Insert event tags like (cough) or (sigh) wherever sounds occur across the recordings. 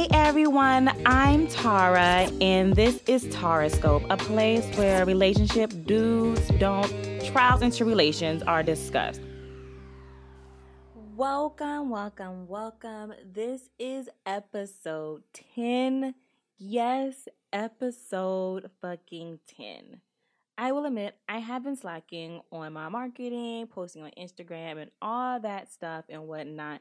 Hey everyone, I'm Tara, and this is Tarascope, a place where relationship do's, don't, trials, and tribulations are discussed. Welcome, welcome, welcome. This is episode 10. Yes, episode fucking 10. I will admit, I have been slacking on my marketing, posting on Instagram, and all that stuff and whatnot.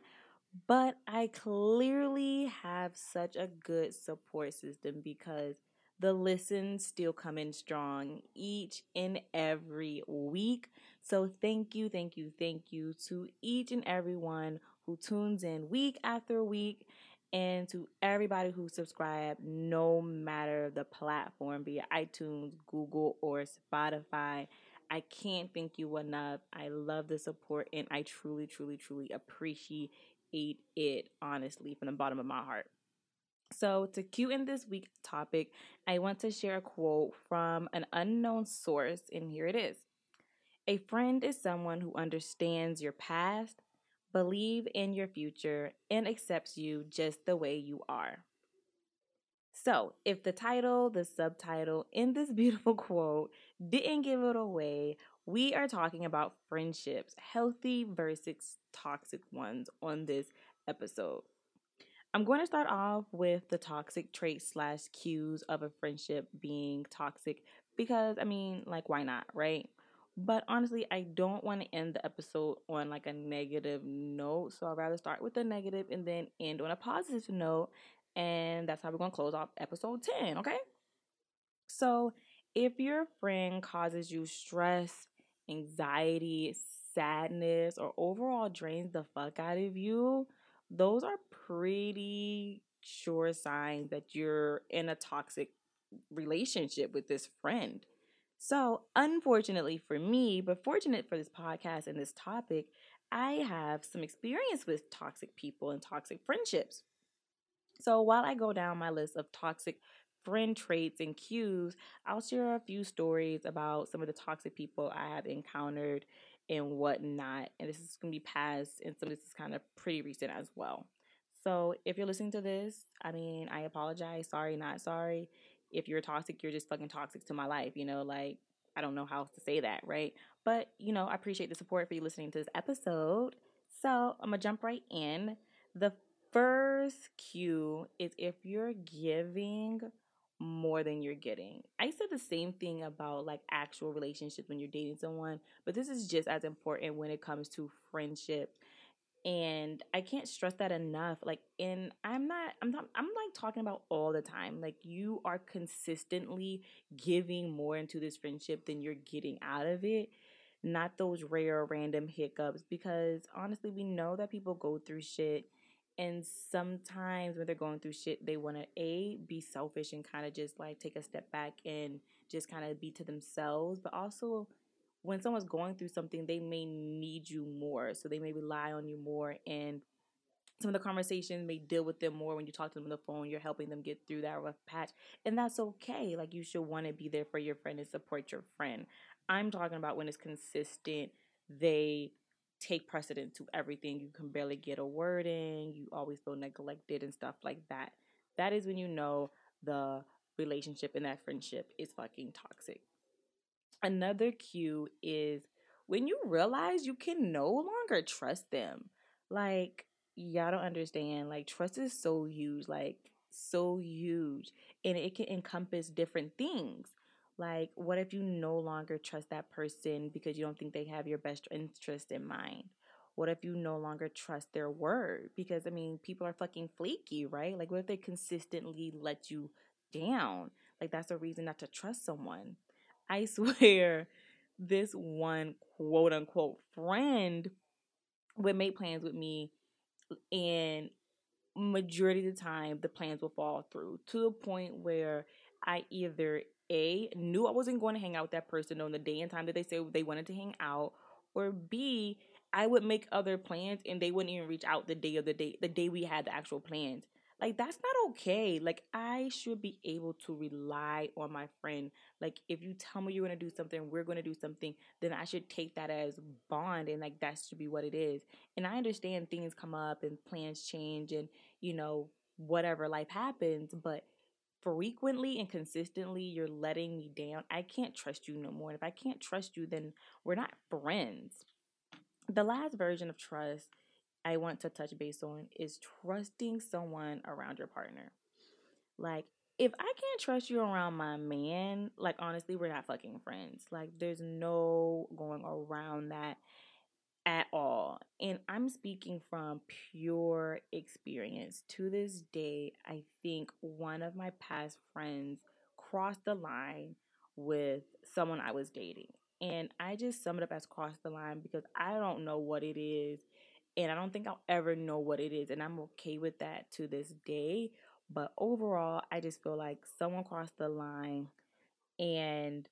But I clearly have such a good support system because the listens still come in strong each and every week. So thank you, thank you, thank you to each and everyone who tunes in week after week and to everybody who subscribed no matter the platform be it iTunes, Google or Spotify. I can't thank you enough. I love the support and I truly truly truly appreciate it honestly from the bottom of my heart. So, to cue in this week's topic, I want to share a quote from an unknown source, and here it is A friend is someone who understands your past, believe in your future, and accepts you just the way you are. So, if the title, the subtitle, in this (laughs) beautiful quote didn't give it away, we are talking about friendships, healthy versus toxic ones on this episode. I'm going to start off with the toxic traits slash cues of a friendship being toxic because, I mean, like, why not, right? But honestly, I don't want to end the episode on like a negative note. So I'd rather start with the negative and then end on a positive note. And that's how we're going to close off episode 10, okay? So if your friend causes you stress, anxiety, sadness, or overall drains the fuck out of you, those are pretty sure signs that you're in a toxic relationship with this friend. So, unfortunately for me, but fortunate for this podcast and this topic, I have some experience with toxic people and toxic friendships. So, while I go down my list of toxic friend traits and cues, I'll share a few stories about some of the toxic people I have encountered and whatnot. And this is going to be past, and some of this is kind of pretty recent as well. So if you're listening to this, I mean, I apologize. Sorry, not sorry. If you're toxic, you're just fucking toxic to my life. You know, like, I don't know how else to say that, right? But, you know, I appreciate the support for you listening to this episode. So I'm going to jump right in. The first cue is if you're giving more than you're getting. I said the same thing about like actual relationships when you're dating someone, but this is just as important when it comes to friendship. And I can't stress that enough. Like, and I'm not, I'm not, I'm like talking about all the time. Like, you are consistently giving more into this friendship than you're getting out of it not those rare random hiccups because honestly we know that people go through shit and sometimes when they're going through shit, they want to a be selfish and kind of just like take a step back and just kind of be to themselves. But also, when someone's going through something, they may need you more, so they may rely on you more. And some of the conversations may deal with them more when you talk to them on the phone. You're helping them get through that rough patch, and that's okay. Like you should want to be there for your friend and support your friend. I'm talking about when it's consistent. They take precedent to everything. You can barely get a word in. You always feel neglected and stuff like that. That is when you know the relationship and that friendship is fucking toxic. Another cue is when you realize you can no longer trust them. Like, y'all don't understand. Like, trust is so huge. Like, so huge. And it can encompass different things. Like, what if you no longer trust that person because you don't think they have your best interest in mind? What if you no longer trust their word? Because, I mean, people are fucking flaky, right? Like, what if they consistently let you down? Like, that's a reason not to trust someone. I (laughs) swear, this one quote unquote friend would make plans with me, and majority of the time, the plans will fall through to the point where I either a, knew I wasn't going to hang out with that person on the day and time that they said they wanted to hang out, or B, I would make other plans and they wouldn't even reach out the day of the day, the day we had the actual plans. Like that's not okay. Like I should be able to rely on my friend. Like if you tell me you're gonna do something, we're gonna do something, then I should take that as bond and like that should be what it is. And I understand things come up and plans change and you know whatever life happens, but frequently and consistently you're letting me down. I can't trust you no more. And if I can't trust you, then we're not friends. The last version of trust I want to touch base on is trusting someone around your partner. Like, if I can't trust you around my man, like, honestly, we're not fucking friends. Like, there's no going around that at all. And I'm speaking from pure experience. To this day, I think one of my past friends crossed the line with someone I was dating. And I just sum it up as cross the line because I don't know what it is. And I don't think I'll ever know what it is. And I'm okay with that to this day. But overall, I just feel like someone crossed the line and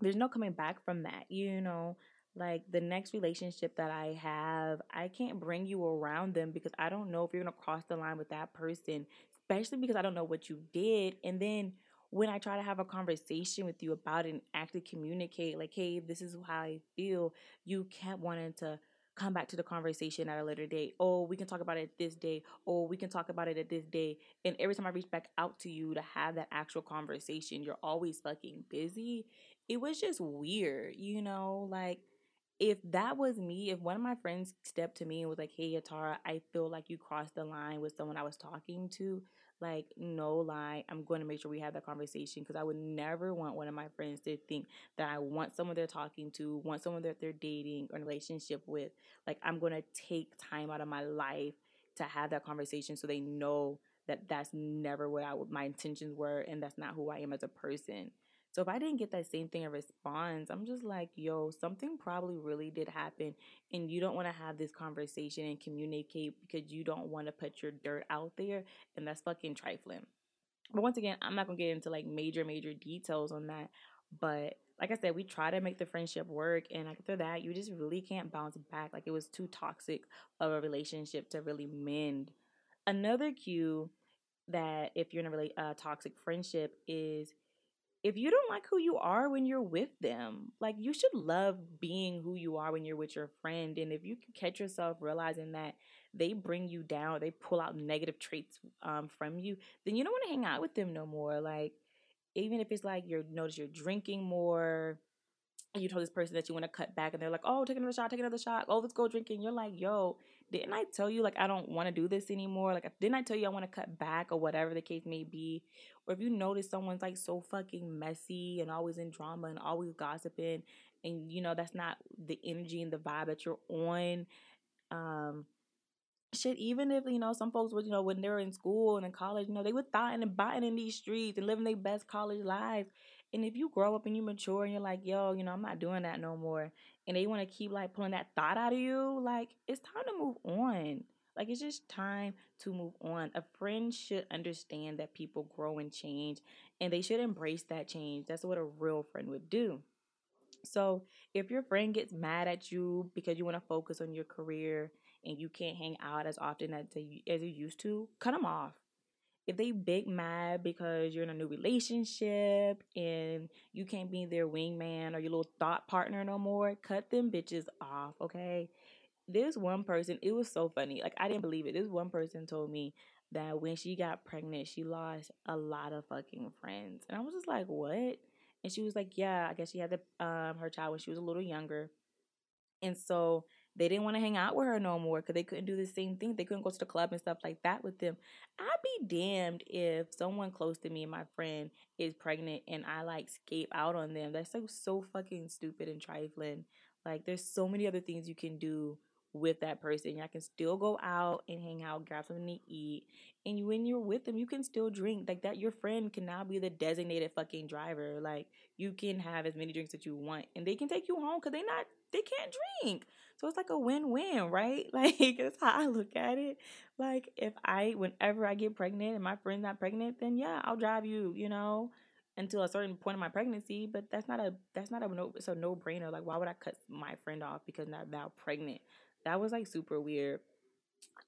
there's no coming back from that, you know? Like the next relationship that I have, I can't bring you around them because I don't know if you're going to cross the line with that person, especially because I don't know what you did. And then when I try to have a conversation with you about it and actually communicate, like, hey, this is how I feel, you kept wanting to come back to the conversation at a later date. Oh, we can talk about it this day. Oh, we can talk about it at this day. And every time I reach back out to you to have that actual conversation, you're always fucking busy. It was just weird, you know? Like, if that was me, if one of my friends stepped to me and was like, Hey, Atara, I feel like you crossed the line with someone I was talking to, like, no lie, I'm going to make sure we have that conversation because I would never want one of my friends to think that I want someone they're talking to, want someone that they're dating or in a relationship with. Like, I'm going to take time out of my life to have that conversation so they know that that's never what I my intentions were and that's not who I am as a person. So if I didn't get that same thing in response, I'm just like, yo, something probably really did happen. And you don't want to have this conversation and communicate because you don't want to put your dirt out there. And that's fucking trifling. But once again, I'm not going to get into like major, major details on that. But like I said, we try to make the friendship work. And after that, you just really can't bounce back. Like it was too toxic of a relationship to really mend. Another cue that if you're in a really uh, toxic friendship is if you don't like who you are when you're with them, like you should love being who you are when you're with your friend. And if you can catch yourself realizing that they bring you down, they pull out negative traits um, from you, then you don't want to hang out with them no more. Like, even if it's like you're notice you're drinking more, you told this person that you want to cut back and they're like, oh, take another shot, take another shot. Oh, let's go drinking. You're like, yo, didn't I tell you like I don't want to do this anymore? Like, didn't I tell you I want to cut back or whatever the case may be? Or if you notice someone's like so fucking messy and always in drama and always gossiping, and you know that's not the energy and the vibe that you're on. Um, shit, even if you know some folks would, you know, when they're in school and in college, you know, they were thotting and biting in these streets and living their best college lives. And if you grow up and you mature and you're like, yo, you know, I'm not doing that no more, and they want to keep like pulling that thought out of you, like it's time to move on. Like it's just time to move on. A friend should understand that people grow and change, and they should embrace that change. That's what a real friend would do. So if your friend gets mad at you because you want to focus on your career and you can't hang out as often as, as you used to, cut them off if they big mad because you're in a new relationship and you can't be their wingman or your little thought partner no more, cut them bitches off, okay? This one person, it was so funny. Like I didn't believe it. This one person told me that when she got pregnant, she lost a lot of fucking friends. And I was just like, "What?" And she was like, "Yeah, I guess she had the um her child when she was a little younger." And so they didn't want to hang out with her no more because they couldn't do the same thing. They couldn't go to the club and stuff like that with them. I'd be damned if someone close to me and my friend is pregnant and I like scape out on them. That's so so fucking stupid and trifling. Like there's so many other things you can do with that person. Y'all can still go out and hang out, grab something to eat. And when you're with them, you can still drink. Like that, your friend can now be the designated fucking driver. Like you can have as many drinks that you want, and they can take you home because they not they can't drink. So it's like a win-win, right? (laughs) Like that's how I look at it. Like if I whenever I get pregnant and my friend's not pregnant, then yeah, I'll drive you, you know, until a certain point of my pregnancy. But that's not a that's not a no it's a no brainer. Like why would I cut my friend off because not now pregnant? That was like super weird.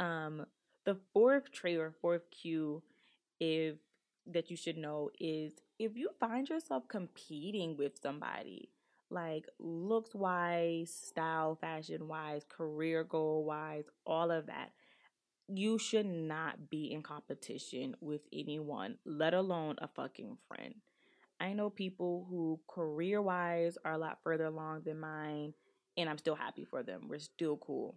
Um the fourth trait or fourth cue if that you should know is if you find yourself competing with somebody like looks wise, style, fashion wise, career goal wise, all of that. you should not be in competition with anyone, let alone a fucking friend. I know people who career wise are a lot further along than mine, and I'm still happy for them. We're still cool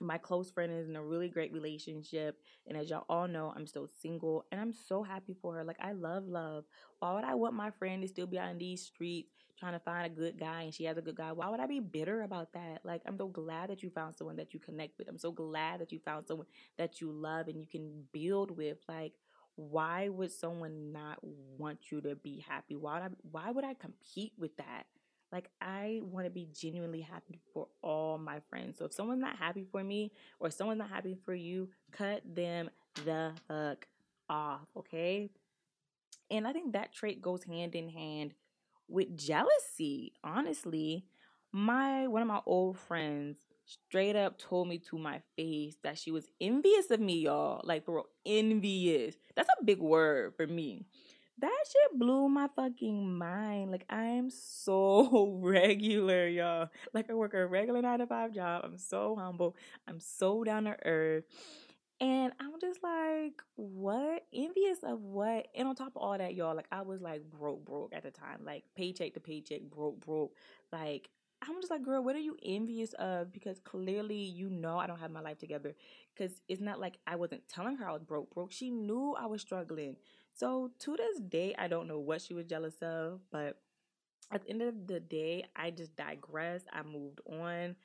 my close friend is in a really great relationship and as y'all all know i'm still single and i'm so happy for her like i love love why would i want my friend to still be in these streets trying to find a good guy and she has a good guy why would i be bitter about that? Like i'm so glad that you found someone that you connect with. I'm so glad that you found someone that you love and you can build with. Like why would someone not want you to be happy? Why would i why would i compete with that? Like I want to be genuinely happy for all my friends. So if someone's not happy for me or someone's not happy for you, cut them the fuck off, okay? And I think that trait goes hand in hand with jealousy. Honestly, my one of my old friends straight up told me to my face that she was envious of me, y'all. Like real, envious. That's a big word for me that shit blew my fucking mind. Like I'm so (laughs) regular, y'all. Like I work a regular nine to five job. I'm so humble. I'm so down to earth. And I'm just like, what? Envious of what? And on top of all that, y'all, like I was like broke, broke at the time. Like paycheck to paycheck, broke, broke. Like I'm just like, girl, what are you envious of? Because clearly you know I don't have my life together. Because it's not like I wasn't telling her I was broke, broke. She knew I was struggling. So to this day, I don't know what she was jealous of, but at the end of the day, I just digressed. I moved on.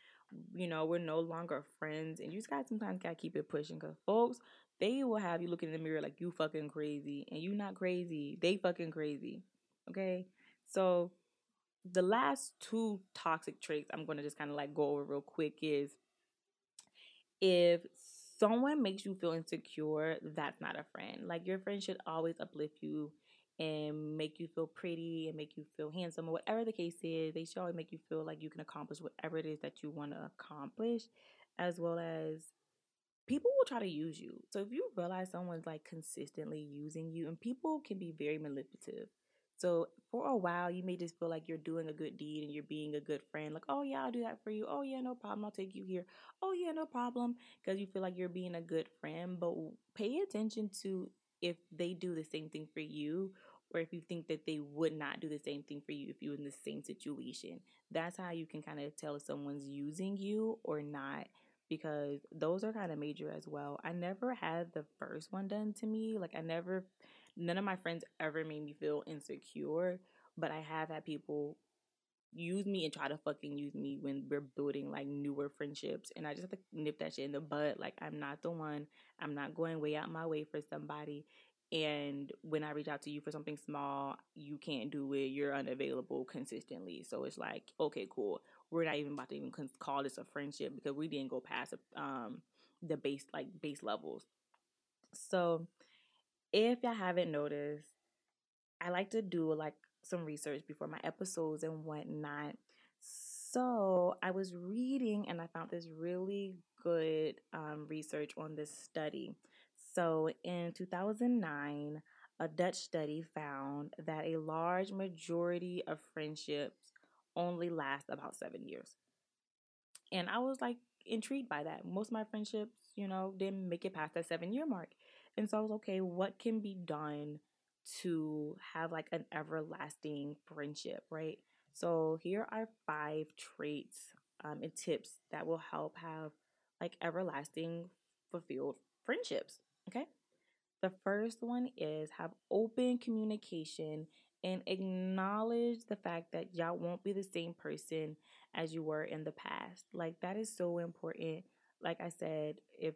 You know, we're no longer friends, and you just got sometimes gotta keep it pushing because folks, they will have you looking in the mirror like you fucking crazy, and you not crazy. They fucking crazy. Okay, so the last two toxic traits I'm gonna just kind of like go over real quick is if someone makes you feel insecure, that's not a friend. Like your friend should always uplift you and make you feel pretty and make you feel handsome or whatever the case is. They should always make you feel like you can accomplish whatever it is that you want to accomplish, as well as people will try to use you. So if you realize someone's like consistently using you, and people can be very manipulative. So for a while, you may just feel like you're doing a good deed and you're being a good friend. Like, oh yeah, I'll do that for you. Oh yeah, no problem. I'll take you here. Oh yeah, no problem. Because you feel like you're being a good friend. But pay attention to if they do the same thing for you or if you think that they would not do the same thing for you if you were in the same situation. That's how you can kind of tell if someone's using you or not because those are kind of major as well. I never had the first one done to me. Like I never none of my friends ever made me feel insecure, but I have had people use me and try to fucking use me when we're building like newer friendships and I just have to nip that shit in the bud. Like I'm not the one. I'm not going way out my way for somebody. And when I reach out to you for something small, you can't do it. You're unavailable consistently. So it's like, okay, cool. We're not even about to even call this a friendship because we didn't go past um the base like base levels. So if y'all haven't noticed, I like to do like some research before my episodes and whatnot. So I was reading and I found this really good um, research on this study. So in 2009, a Dutch study found that a large majority of friendships only last about seven years. And I was like intrigued by that. Most of my friendships, you know, didn't make it past that seven year mark. And so I was okay, what can be done to have like an everlasting friendship, right? So here are five traits um, and tips that will help have like everlasting fulfilled friendships. Okay. The first one is have open communication and acknowledge the fact that y'all won't be the same person as you were in the past. Like that is so important. Like I said, if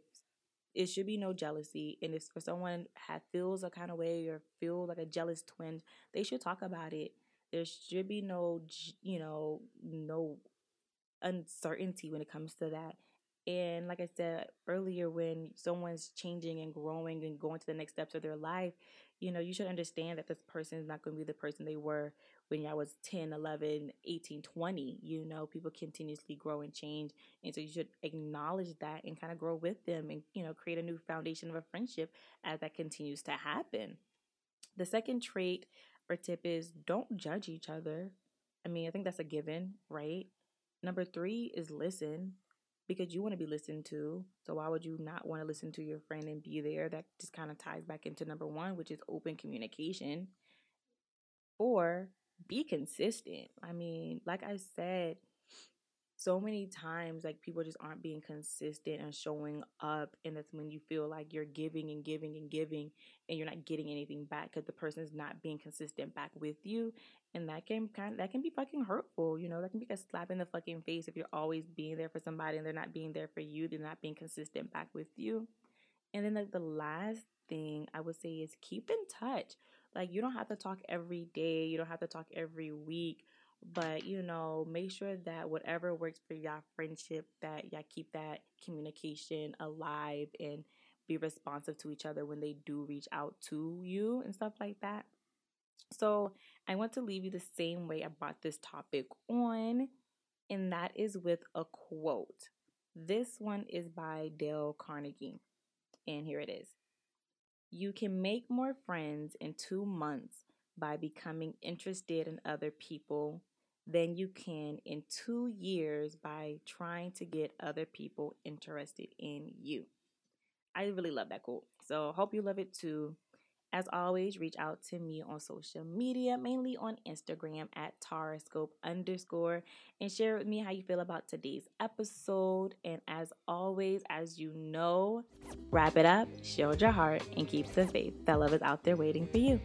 it should be no jealousy and if for someone have feels a kind of way or feel like a jealous twin they should talk about it. There should be no you know no uncertainty when it comes to that. And like i said earlier when someone's changing and growing and going to the next steps of their life you know you should understand that this person is not going to be the person they were when I was 10, 11, 18, 20. You know, people continuously grow and change. And so you should acknowledge that and kind of grow with them and, you know, create a new foundation of a friendship as that continues to happen. The second trait or tip is don't judge each other. I mean, I think that's a given, right? Number three is listen. because you want to be listened to. So why would you not want to listen to your friend and be there? That just kind of ties back into number one, which is open communication. Or be consistent. I mean, like I said, so many times like people just aren't being consistent and showing up and that's when you feel like you're giving and giving and giving and you're not getting anything back because the person is not being consistent back with you and that can kind of, that can be fucking hurtful you know? That can be a slap in the fucking face if you're always being there for somebody and they're not being there for you they're not being consistent back with you. And then like the last thing i would say is keep in touch like you don't have to talk every day you don't have to talk every week but you know make sure that whatever works for your friendship that y'all keep that communication alive and be responsive to each other when they do reach out to you and stuff like that. So i want to leave you the same way i brought this topic on and that is with a quote. This one is by dale carnegie and here it is you can make more friends in two months by becoming interested in other people than you can in two years by trying to get other people interested in you. I really love that quote. So hope you love it too. As always, reach out to me on social media, mainly on Instagram at Taroscope underscore, and share with me how you feel about today's episode. And as always, as you know, wrap it up, shield your heart, and keep the faith. That love is out there waiting for you.